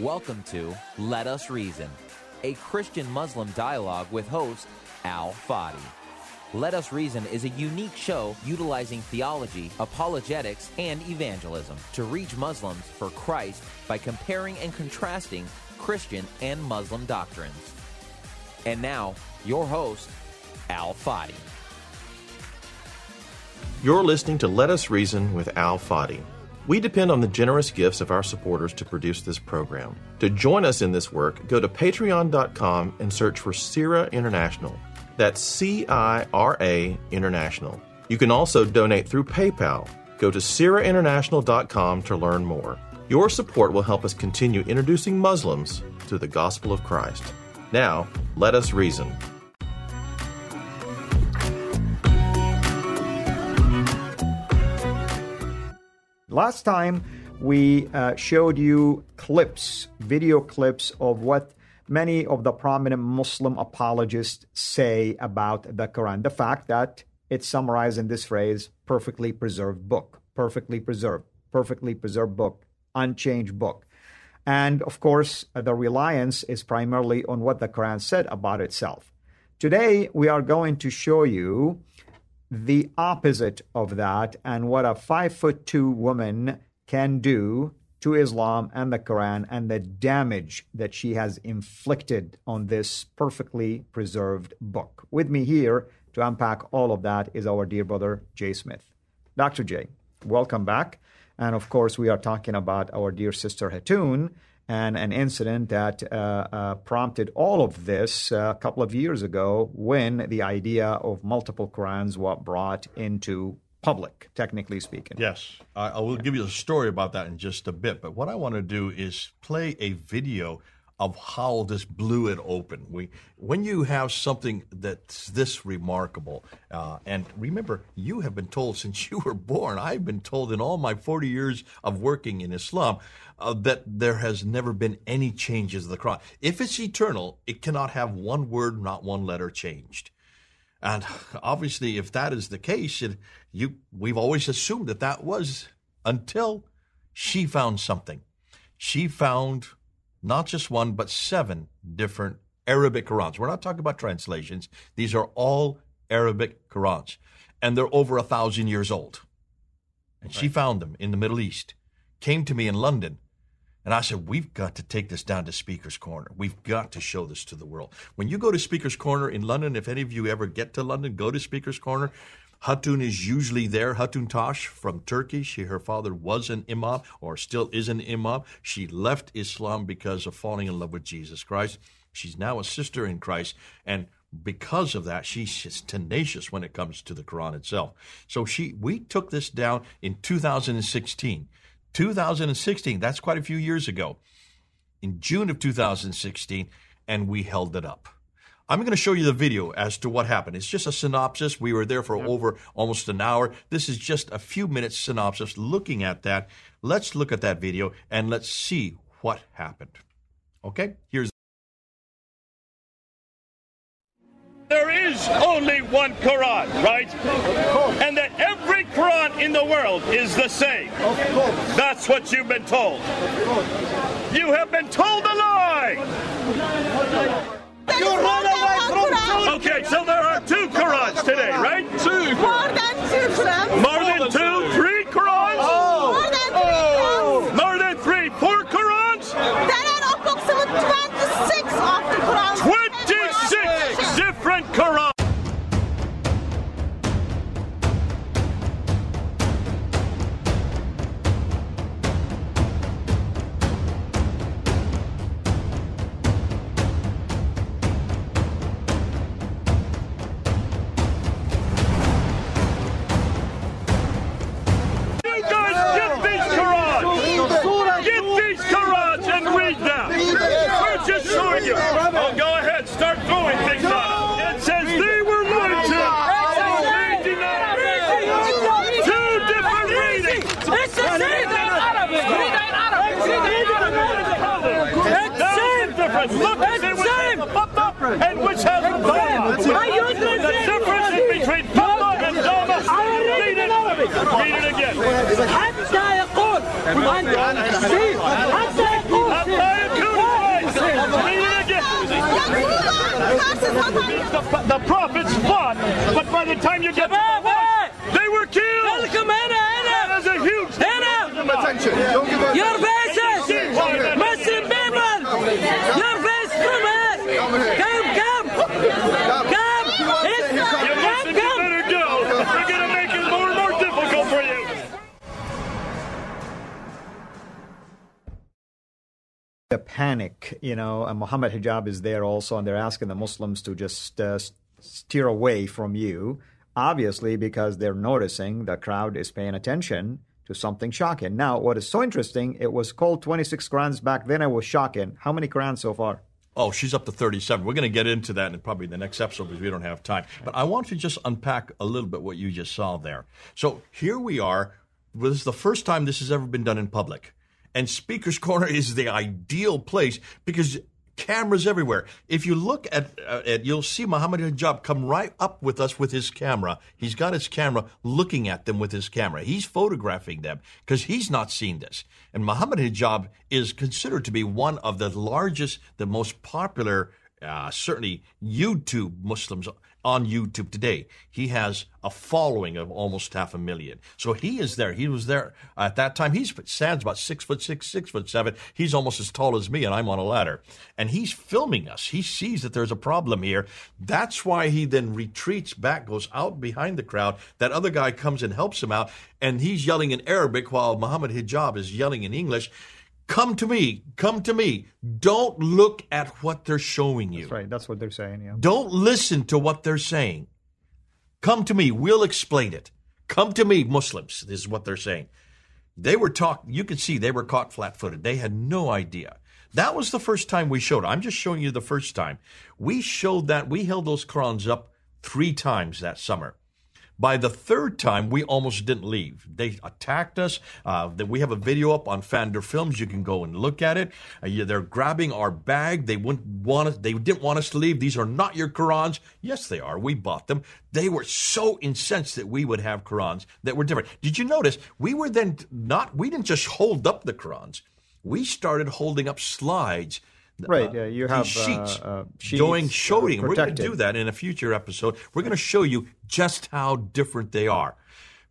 Welcome to Let Us Reason, a Christian Muslim dialogue with host Al Fadi. Let Us Reason is a unique show utilizing theology, apologetics, and evangelism to reach Muslims for Christ by comparing and contrasting Christian and Muslim doctrines. And now, your host, Al Fadi. You're listening to Let Us Reason with Al Fadi. We depend on the generous gifts of our supporters to produce this program. To join us in this work, go to patreon.com and search for CIRA International. That's C I R A International. You can also donate through PayPal. Go to CIRAInternational.com to learn more. Your support will help us continue introducing Muslims to the gospel of Christ. Now, let us reason. Last time we uh, showed you clips, video clips of what many of the prominent Muslim apologists say about the Quran. The fact that it's summarized in this phrase perfectly preserved book, perfectly preserved, perfectly preserved book, unchanged book. And of course, the reliance is primarily on what the Quran said about itself. Today, we are going to show you the opposite of that and what a five foot two woman can do to Islam and the Quran and the damage that she has inflicted on this perfectly preserved book. With me here to unpack all of that is our dear brother Jay Smith. Dr. Jay, welcome back. And of course, we are talking about our dear sister Hatun and an incident that uh, uh, prompted all of this uh, a couple of years ago when the idea of multiple Qurans was brought into public, technically speaking. Yes, I, I will give you a story about that in just a bit. But what I want to do is play a video of how this blew it open. We, when you have something that's this remarkable, uh, and remember, you have been told since you were born. I've been told in all my 40 years of working in Islam uh, that there has never been any changes of the Quran. If it's eternal, it cannot have one word, not one letter changed. And obviously, if that is the case, it, you, we've always assumed that that was until she found something. She found not just one, but seven different Arabic Qurans. We're not talking about translations. These are all Arabic Qurans. And they're over a thousand years old. And right. she found them in the Middle East, came to me in London. And I said, We've got to take this down to Speaker's Corner. We've got to show this to the world. When you go to Speaker's Corner in London, if any of you ever get to London, go to Speaker's Corner. Hatun is usually there. Hatun Tash from Turkey. She, her father was an imam or still is an imam. She left Islam because of falling in love with Jesus Christ. She's now a sister in Christ. And because of that, she's tenacious when it comes to the Quran itself. So she, we took this down in 2016. 2016, that's quite a few years ago. In June of 2016, and we held it up. I'm going to show you the video as to what happened. It's just a synopsis. We were there for yep. over almost an hour. This is just a few minutes synopsis looking at that. Let's look at that video and let's see what happened. Okay? Here's There is only one Quran, right? And that every Quran in the world is the same. That's what you've been told. You have been told a lie. You run Okay, so there are two Qurans today, right? Two. More than two Qurans. More than two? Three Qurans? Oh. More than three oh. More than three? Four Qurans? There are approximately 26 of the Qurans. 26 different Qurans. Nein, nein, nein. The prophets fought, but by the time you get you know, and Muhammad Hijab is there also, and they're asking the Muslims to just uh, steer away from you, obviously, because they're noticing the crowd is paying attention to something shocking. Now, what is so interesting, it was called 26 Qurans back then, it was shocking. How many Qurans so far? Oh, she's up to 37. We're going to get into that in probably the next episode because we don't have time. But I want to just unpack a little bit what you just saw there. So here we are. This is the first time this has ever been done in public. And Speaker's Corner is the ideal place because cameras everywhere. If you look at, uh, at you'll see Muhammad Hijab come right up with us with his camera. He's got his camera looking at them with his camera. He's photographing them because he's not seen this. And Muhammad Hijab is considered to be one of the largest, the most popular, uh, certainly YouTube Muslims on YouTube today. He has a following of almost half a million. So he is there. He was there at that time. He's stands about six foot six, six foot seven. He's almost as tall as me, and I'm on a ladder. And he's filming us. He sees that there's a problem here. That's why he then retreats back, goes out behind the crowd. That other guy comes and helps him out, and he's yelling in Arabic while Muhammad Hijab is yelling in English. Come to me, come to me. Don't look at what they're showing you. That's right, that's what they're saying, yeah. Don't listen to what they're saying. Come to me. We'll explain it. Come to me, Muslims. This is what they're saying. They were taught, you could see they were caught flat footed. They had no idea. That was the first time we showed. I'm just showing you the first time. We showed that, we held those Qurans up three times that summer. By the third time, we almost didn't leave. They attacked us. Uh, we have a video up on Pfander Films. You can go and look at it. Uh, yeah, they're grabbing our bag. They wouldn't want us. They didn't want us to leave. These are not your Qurans. Yes, they are. We bought them. They were so incensed that we would have Qurans that were different. Did you notice? We were then not. We didn't just hold up the Qurans. We started holding up slides. Right, yeah, you have, sheets, uh, uh, sheets that are showing. We're going to do that in a future episode. We're going to show you just how different they are,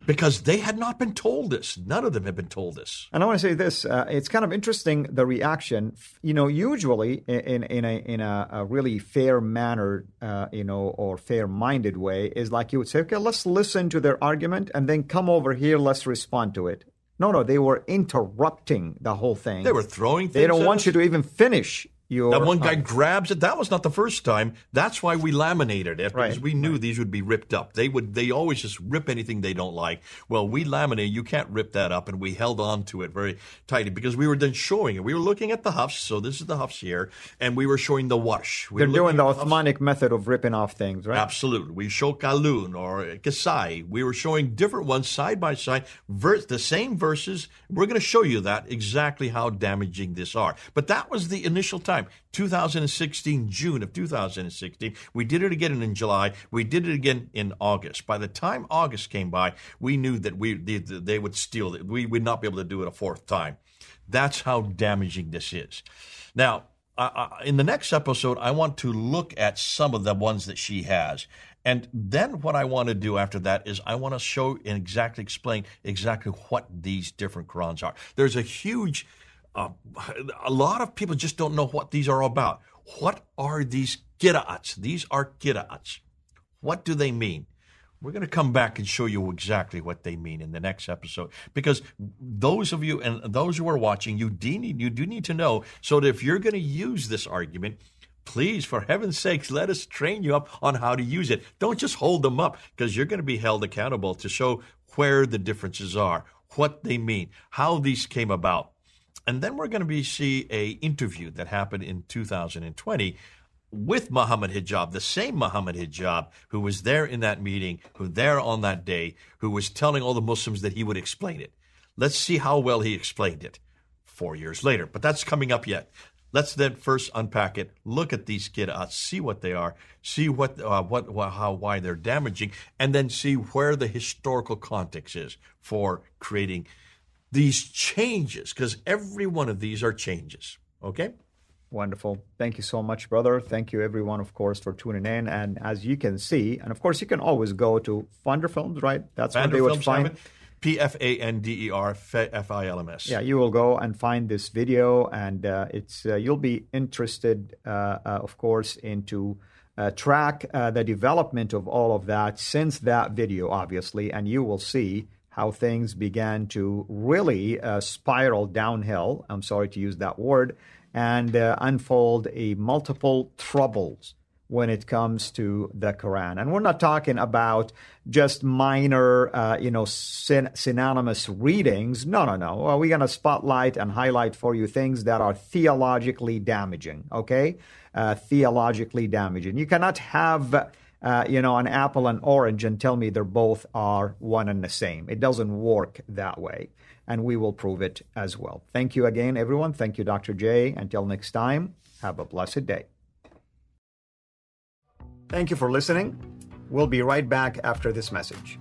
because they had not been told this. None of them had been told this. And I want to say this: uh, it's kind of interesting the reaction. You know, usually in in a in a, a really fair manner, uh, you know, or fair minded way, is like you would say, okay, let's listen to their argument and then come over here, let's respond to it. No, no, they were interrupting the whole thing. They were throwing. They don't want us. you to even finish your. That one guy um, grabs it. That was not the first time. That's why we laminated it because Right, we knew these would be ripped up. They would. They always just rip anything they don't like. Well, we laminate. You can't rip that up, and we held on to it very tightly because we were then showing it. We were looking at the Hafs. So this is the Hafs here, and we were showing the Warsh. We They're doing the Hafs. Method of ripping off things, right? Absolutely. We show Qalun or Kasai. We were showing different ones side by side, verse, the same verses. We're going to show you that exactly how damaging this are. But that was the initial time, 2016, June of 2016. We did it again in July. We did it again in August. By the time August came by, we knew that we they, they would steal it. We would not be able to do it a fourth time. That's how damaging this is. Now, in the next episode, I want to look at some of the ones that she has. And then what I want to do after that is I want to show and exactly explain exactly what these different Qurans are. There's a huge, uh, a lot of people just don't know what these are about. What are these qira'ats? These are qira'ats. What do they mean? We're going to come back and show you exactly what they mean in the next episode because those of you and those who are watching, you do need, you do need to know so that if you're going to use this argument, please, for heaven's sakes, let us train you up on how to use it. Don't just hold them up because you're going to be held accountable to show where the differences are, what they mean, how these came about. And then we're going to be see a interview that happened in 2020 with Muhammad Hijab, the same Muhammad Hijab who was there in that meeting, who there on that day, who was telling all the Muslims that he would explain it. Let's see how well he explained it four years later. But that's coming up yet. Let's then first unpack it. Look at these qira'ats, see what they are, see what, uh, what, how, why they're damaging, and then see where the historical context is for creating these changes. Because every one of these are changes. Okay. Wonderful. Thank you so much, brother. Thank you, everyone, of course, for tuning in. And as you can see, and of course, you can always go to Pfander Films, right? That's where they would find. P F A N D E R F I L M S. Yeah, you will go and find this video, and uh, it's uh, you'll be interested, uh, uh of course, into uh, track uh, the development of all of that since that video, obviously, and you will see how things began to really spiral downhill. I'm sorry to use that word and uh, unfold a multiple troubles when it comes to the Quran. And we're not talking about just minor, uh, you know, syn- synonymous readings. No, no, no. Well, we're going to spotlight and highlight for you things that are theologically damaging, okay? Uh, theologically damaging. You cannot have, uh, you know, an apple and orange and tell me they're both are one and the same. It doesn't work that way and we will prove it as well. Thank you again, everyone. Thank you, Dr. Jay. Until next time, have a blessed day. Thank you for listening. We'll be right back after this message.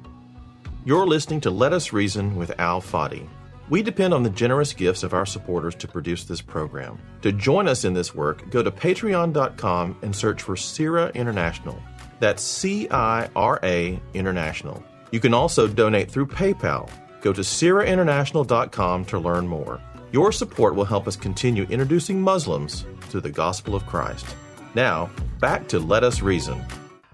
You're listening to Let Us Reason with Al Fadi. We depend on the generous gifts of our supporters to produce this program. To join us in this work, go to patreon.com and search for CIRA International. That's C I R A International. You can also donate through PayPal Go to CIRAInternational.com to learn more. Your support will help us continue introducing Muslims to the gospel of Christ. Now, back to Let Us Reason.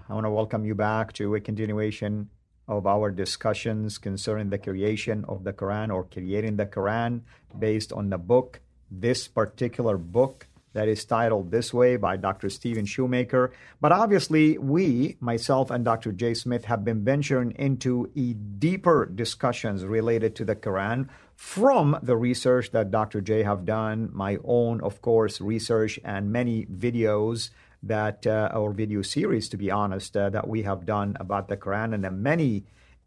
I want to welcome you back to a continuation of our discussions concerning the creation of the Quran or creating the Quran based on the book. This particular book that is titled this way by Dr. Stephen Shoemaker. But obviously, we, myself and Dr. Jay Smith, have been venturing into deeper discussions related to the Quran from the research that Dr. Jay have done, my own, of course, research, and many videos that, uh, or video series, to be honest, uh, that we have done about the Quran, and the many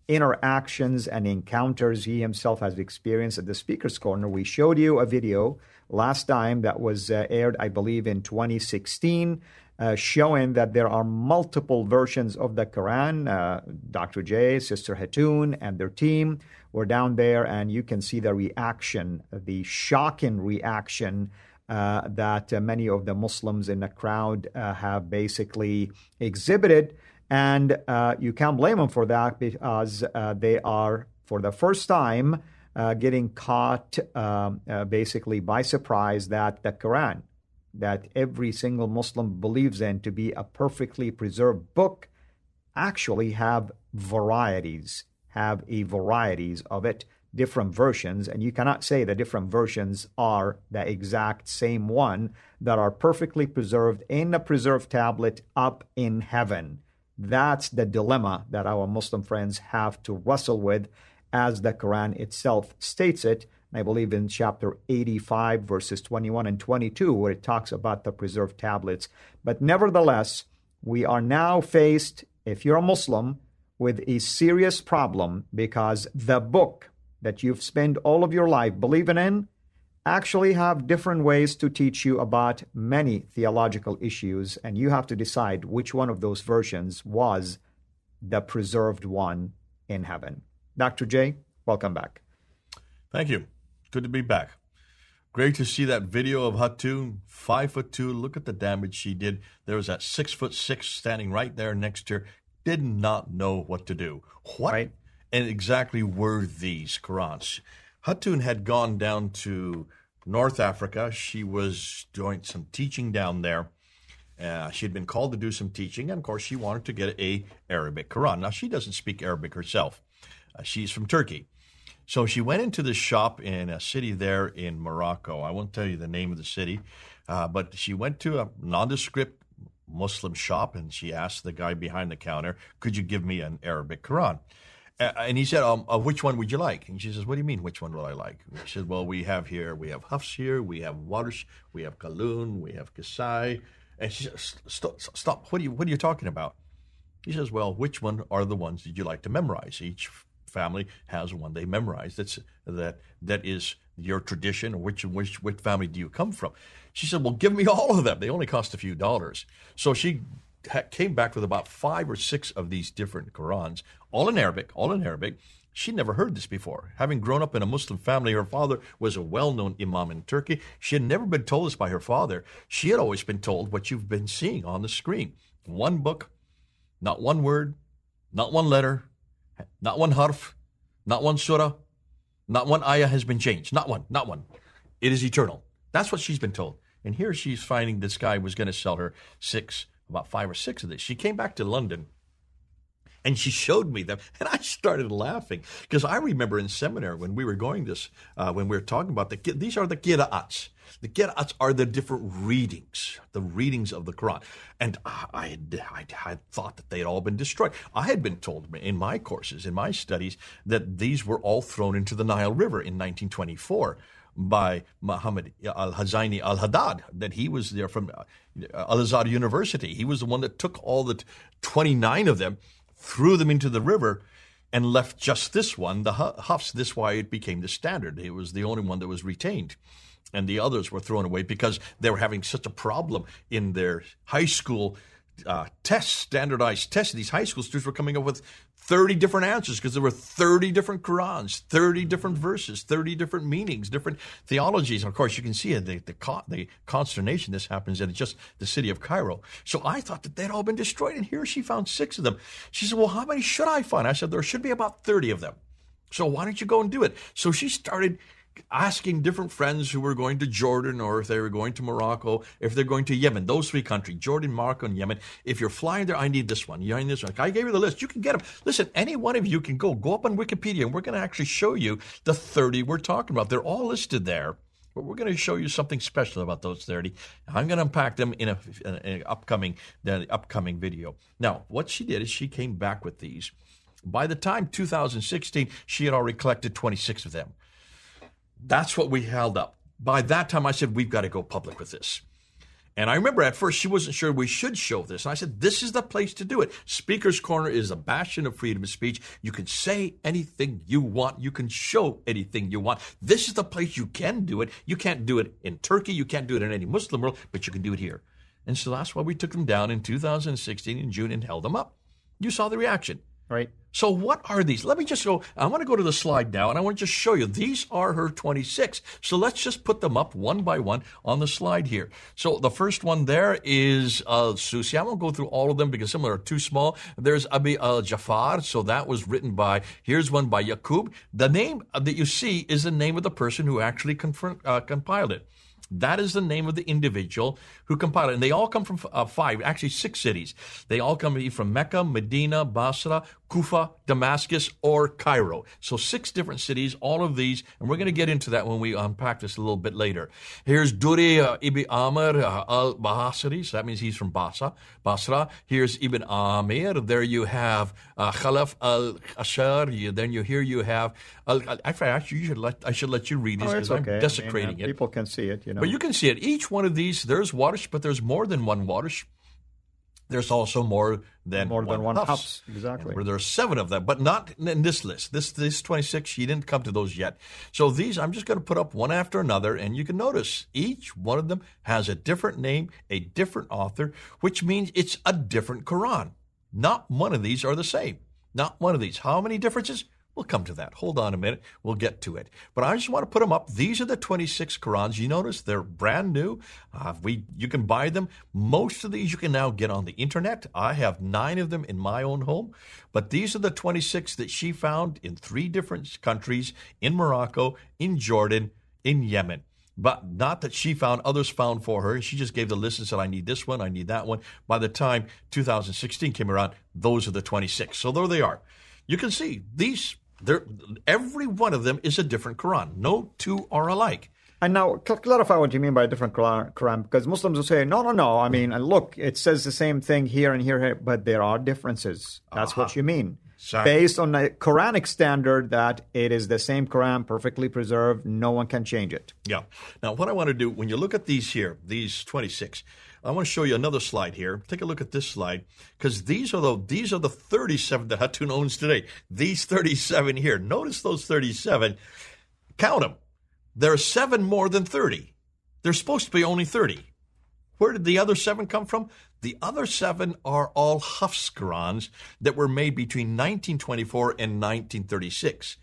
interactions and encounters he himself has experienced at the Speaker's Corner. We showed you a video last time that was uh, aired, I believe, in 2016. Uh, showing that there are multiple versions of the Quran. Uh, Dr. Jay, Sister Hatun, and their team were down there, and you can see the reaction, the shocking reaction uh, that uh, many of the Muslims in the crowd uh, have basically exhibited. And uh, you can't blame them for that because they are, for the first time, uh, getting caught um, uh, basically by surprise that the Quran, that every single Muslim believes in to be a perfectly preserved book, actually have varieties, have a varieties of it, different versions, and you cannot say the different versions are the exact same one that are perfectly preserved in a preserved tablet up in heaven. That's the dilemma that our Muslim friends have to wrestle with as the Quran itself states it. I believe in chapter 85, verses 21 and 22, where it talks about the preserved tablets. But nevertheless, we are now faced, if you're a Muslim, with a serious problem because the book that you've spent all of your life believing in actually have different ways to teach you about many theological issues, and you have to decide which one of those versions was the preserved one in heaven. Dr. Jay, welcome back. Thank you. Good to be back. Great to see that video of Hatun, five foot two. Look at the damage she did. There was that six foot six standing right there next to her. Did not know what to do. What right. and exactly were these Qurans? Hatun had gone down to North Africa. She was doing some teaching down there. Uh, she had been called to do some teaching, and of course, she wanted to get a Arabic Quran. Now, she doesn't speak Arabic herself. Uh, she's from Turkey. So she went into this shop in a city there in Morocco. I won't tell you the name of the city, uh, but she went to a nondescript Muslim shop and she asked the guy behind the counter, Could you give me an Arabic Quran? And he said, um, uh, Which one would you like? And she says, What do you mean, which one will I like? And he said, Well, we have here, we have Hafs here, we have Warsh, we have Qalun, we have Kasai. And she says, Stop, stop. What, are you, what are you talking about? He says, Well, which one are the ones that you like to memorize? Each family has one they memorize that's that that is your tradition which which which family do you come from she said well give me all of them they only cost a few dollars so she came back with about five or six of these different qurans all in arabic all in arabic She'd never heard this before. Having grown up in a Muslim family, her father was a well known imam in Turkey. She had never been told this by her father. She had always been told what you've been seeing on the screen one book, not one word, not one letter, not one harf, not one surah, not one ayah has been changed. Not one, not one. It is eternal. That's what she's been told. And here she's finding this guy was going to sell her six, about five or six of this. She came back to London and she showed me them, and I started laughing because I remember in seminary when we were going this, uh, when we were talking about the these are the qira'ats. The qira'ats are the different readings, the readings of the Quran, and I had, I had thought that they had all been destroyed. I had been told in my courses, in my studies, that these were all thrown into the Nile River in 1924 by Muhammad al Hazaini al Haddad, that he was there from uh, Al Azhar University. He was the one that took all the 29 of them threw them into the river and left just this one, the Hafs. This why it became the standard. It was the only one that was retained. And the others were thrown away because they were having such a problem in their high school uh, tests, standardized tests. These high school students were coming up with 30 different answers because there were 30 different Qurans, 30 different verses, 30 different meanings, different theologies. And of course, you can see the, the, the consternation this happens in just the city of Cairo. So I thought that they'd all been destroyed. And here she found six of them. She said, Well, how many should I find? I said, There should be about 30 of them. So why don't you go and do it? So she started asking different friends who were going to Jordan or if they were going to Morocco, if they're going to Yemen, those three countries, Jordan, Morocco, and Yemen. If you're flying there, I need this one. You need this one. I gave you the list. You can get them. Listen, any one of you can go. Go up on Wikipedia and we're going to actually show you the 30 we're talking about. They're all listed there. But we're going to show you something special about those 30. I'm going to unpack them in an upcoming upcoming video. Now, what she did is she came back with these. By the time 2016, she had already collected 26 of them. That's what we held up. By that time, I said, we've got to go public with this. And I remember at first she wasn't sure we should show this. And I said, this is the place to do it. Speaker's Corner is a bastion of freedom of speech. You can say anything you want. You can show anything you want. This is the place you can do it. You can't do it in Turkey. You can't do it in any Muslim world, but you can do it here. And so that's why we took them down in 2016 in June and held them up. You saw the reaction. Right. So what are these? Let me just go. I want to go to the slide now, and I want to just show you. These are her 26. So let's just put them up one by one on the slide here. So the first one there is uh, Susi. I won't go through all of them because some of them are too small. There's Abi al Jafar. So that was written by. Here's one by Yaqub. The name that you see is the name of the person who actually uh, compiled it. That is the name of the individual who compiled it. And they all come from uh, five, actually six cities. They all come from Mecca, Medina, Basra, Kufa, Damascus, or Cairo. So six different cities, all of these, and we're going to get into that when we unpack this a little bit later. Here's Duri uh, ibn Amr uh, al-Bahasri, so that means he's from Basra. Basra. Here's Ibn Amir. There you have uh, Khalaf al-Ashar. Then you here you have. Al- I actually, you should let, I should let you read this because oh, okay. I'm desecrating I mean, it. People can see it, you know. But you can see it. Each one of these, there's Warsh, but there's more than one Warsh. There's also more than more one than one exactly. Where there are seven of them, but not in this list. This this 26, she didn't come to those yet. So these, I'm just going to put up one after another, and you can notice each one of them has a different name, a different author, which means it's a different Quran. Not one of these are the same. Not one of these. How many differences? We'll come to that. Hold on a minute. We'll get to it. But I just want to put them up. These are the 26 Qurans. You notice they're brand new. Uh, we You can buy them. Most of these you can now get on the internet. I have nine of them in my own home. But these are the 26 that she found in three different countries in Morocco, in Jordan, in Yemen but not that she found, others found for her. She just gave the list and said, I need this one, I need that one. By the time 2016 came around, those are the 26. So there they are. You can see these every one of them is a different Quran. No two are alike. And now, clarify what you mean by a different Quran, because Muslims will say, no, no, no. I mean, look, it says the same thing here and here, but there are differences. That's uh-huh. what you mean. Sorry. Based on a Quranic standard that it is the same Quran, perfectly preserved, no one can change it. Yeah. Now, what I want to do, when you look at these here, these 26, I want to show you another slide here. Take a look at this slide because these are the these are the 37 that Hatun owns today. These 37 here. Notice those 37. Count them. There are seven more than 30. There's supposed to be only 30. Where did the other seven come from? The other seven are all Hafs that were made between 1924 and 1936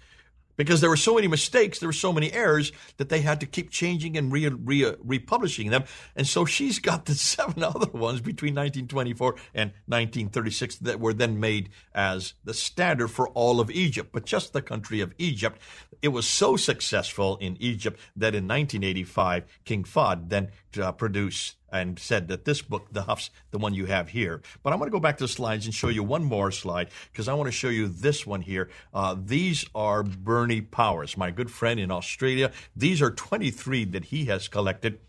because there were so many mistakes, there were so many errors that they had to keep changing and re, re, republishing them. And so she's got the seven other ones between 1924 and 1936 that were then made as the standard for all of Egypt, but just the country of Egypt. It was so successful in Egypt that in 1985, King Fahd then uh, produced and said that this book, the Hafs, the one you have here. But I'm going to go back to the slides and show you one more slide because I want to show you this one here. Uh, these are Bernie Powers, my good friend in Australia. These are 23 that he has collected.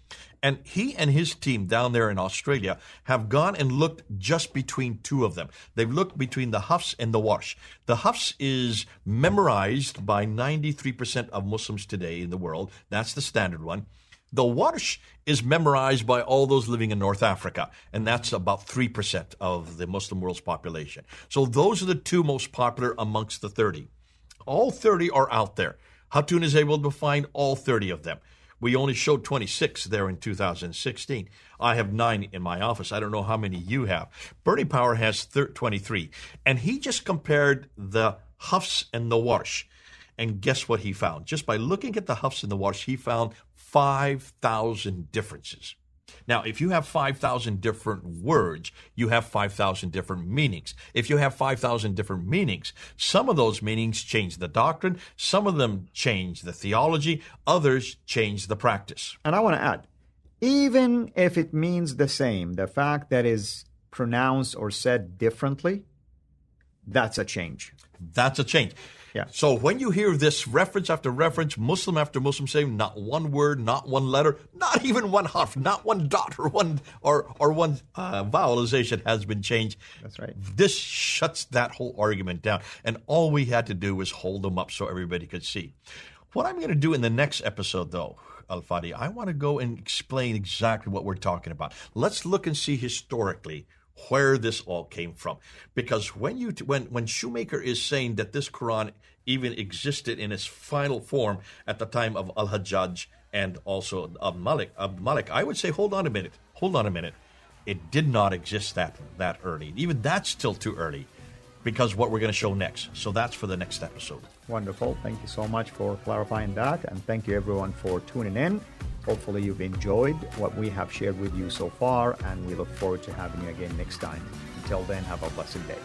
And he and his team down there in Australia have gone and looked just between two of them. They've looked between the Hafs and the Warsh. The Hafs is memorized by 93% of Muslims today in the world. That's the standard one. The Warsh is memorized by all those living in North Africa, and that's about 3% of the Muslim world's population. So those are the two most popular amongst the 30. All 30 are out there. Hatun is able to find all 30 of them. We only showed 26 there in 2016. I have nine in my office. I don't know how many you have. Bernie Power has 23. And he just compared the Hafs and the Warsh. And guess what he found? Just by looking at the Hafs and the Warsh, he found 5,000 differences. Now, if you have 5,000 different words, you have 5,000 different meanings. If you have 5,000 different meanings, some of those meanings change the doctrine, some of them change the theology, others change the practice. And I want to add, even if it means the same, the fact that is pronounced or said differently, that's a change. That's a change. Yeah. So when you hear this reference after reference, Muslim after Muslim saying not one word, not one letter, not even one harf, not one dot or one or or one uh, vowelization has been changed. That's right. This shuts that whole argument down, and all we had to do was hold them up so everybody could see. What I'm going to do in the next episode, though, Al Fadi, I want to go and explain exactly what we're talking about. Let's look and see historically where this all came from. Because when you when when Shoemaker is saying that this Quran even existed in its final form at the time of Al Hajjaj and also of Malik, of Malik, I would say, hold on a minute, hold on a minute. It did not exist that that early. Even that's still too early because what we're going to show next. So that's for the next episode. Wonderful. Thank you so much for clarifying that. And thank you, everyone, for tuning in. Hopefully, you've enjoyed what we have shared with you so far, and we look forward to having you again next time. Until then, have a blessed day.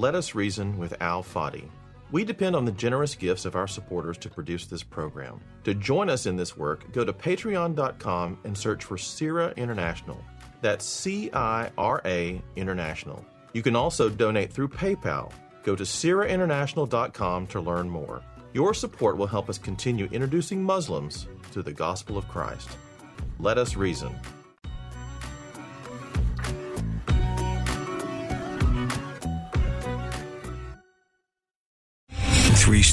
Let Us Reason with Al Fadi. We depend on the generous gifts of our supporters to produce this program. To join us in this work, go to patreon.com and search for CIRA International. That's C I R A International. You can also donate through PayPal. Go to CIRAInternational.com to learn more. Your support will help us continue introducing Muslims to the gospel of Christ. Let us reason.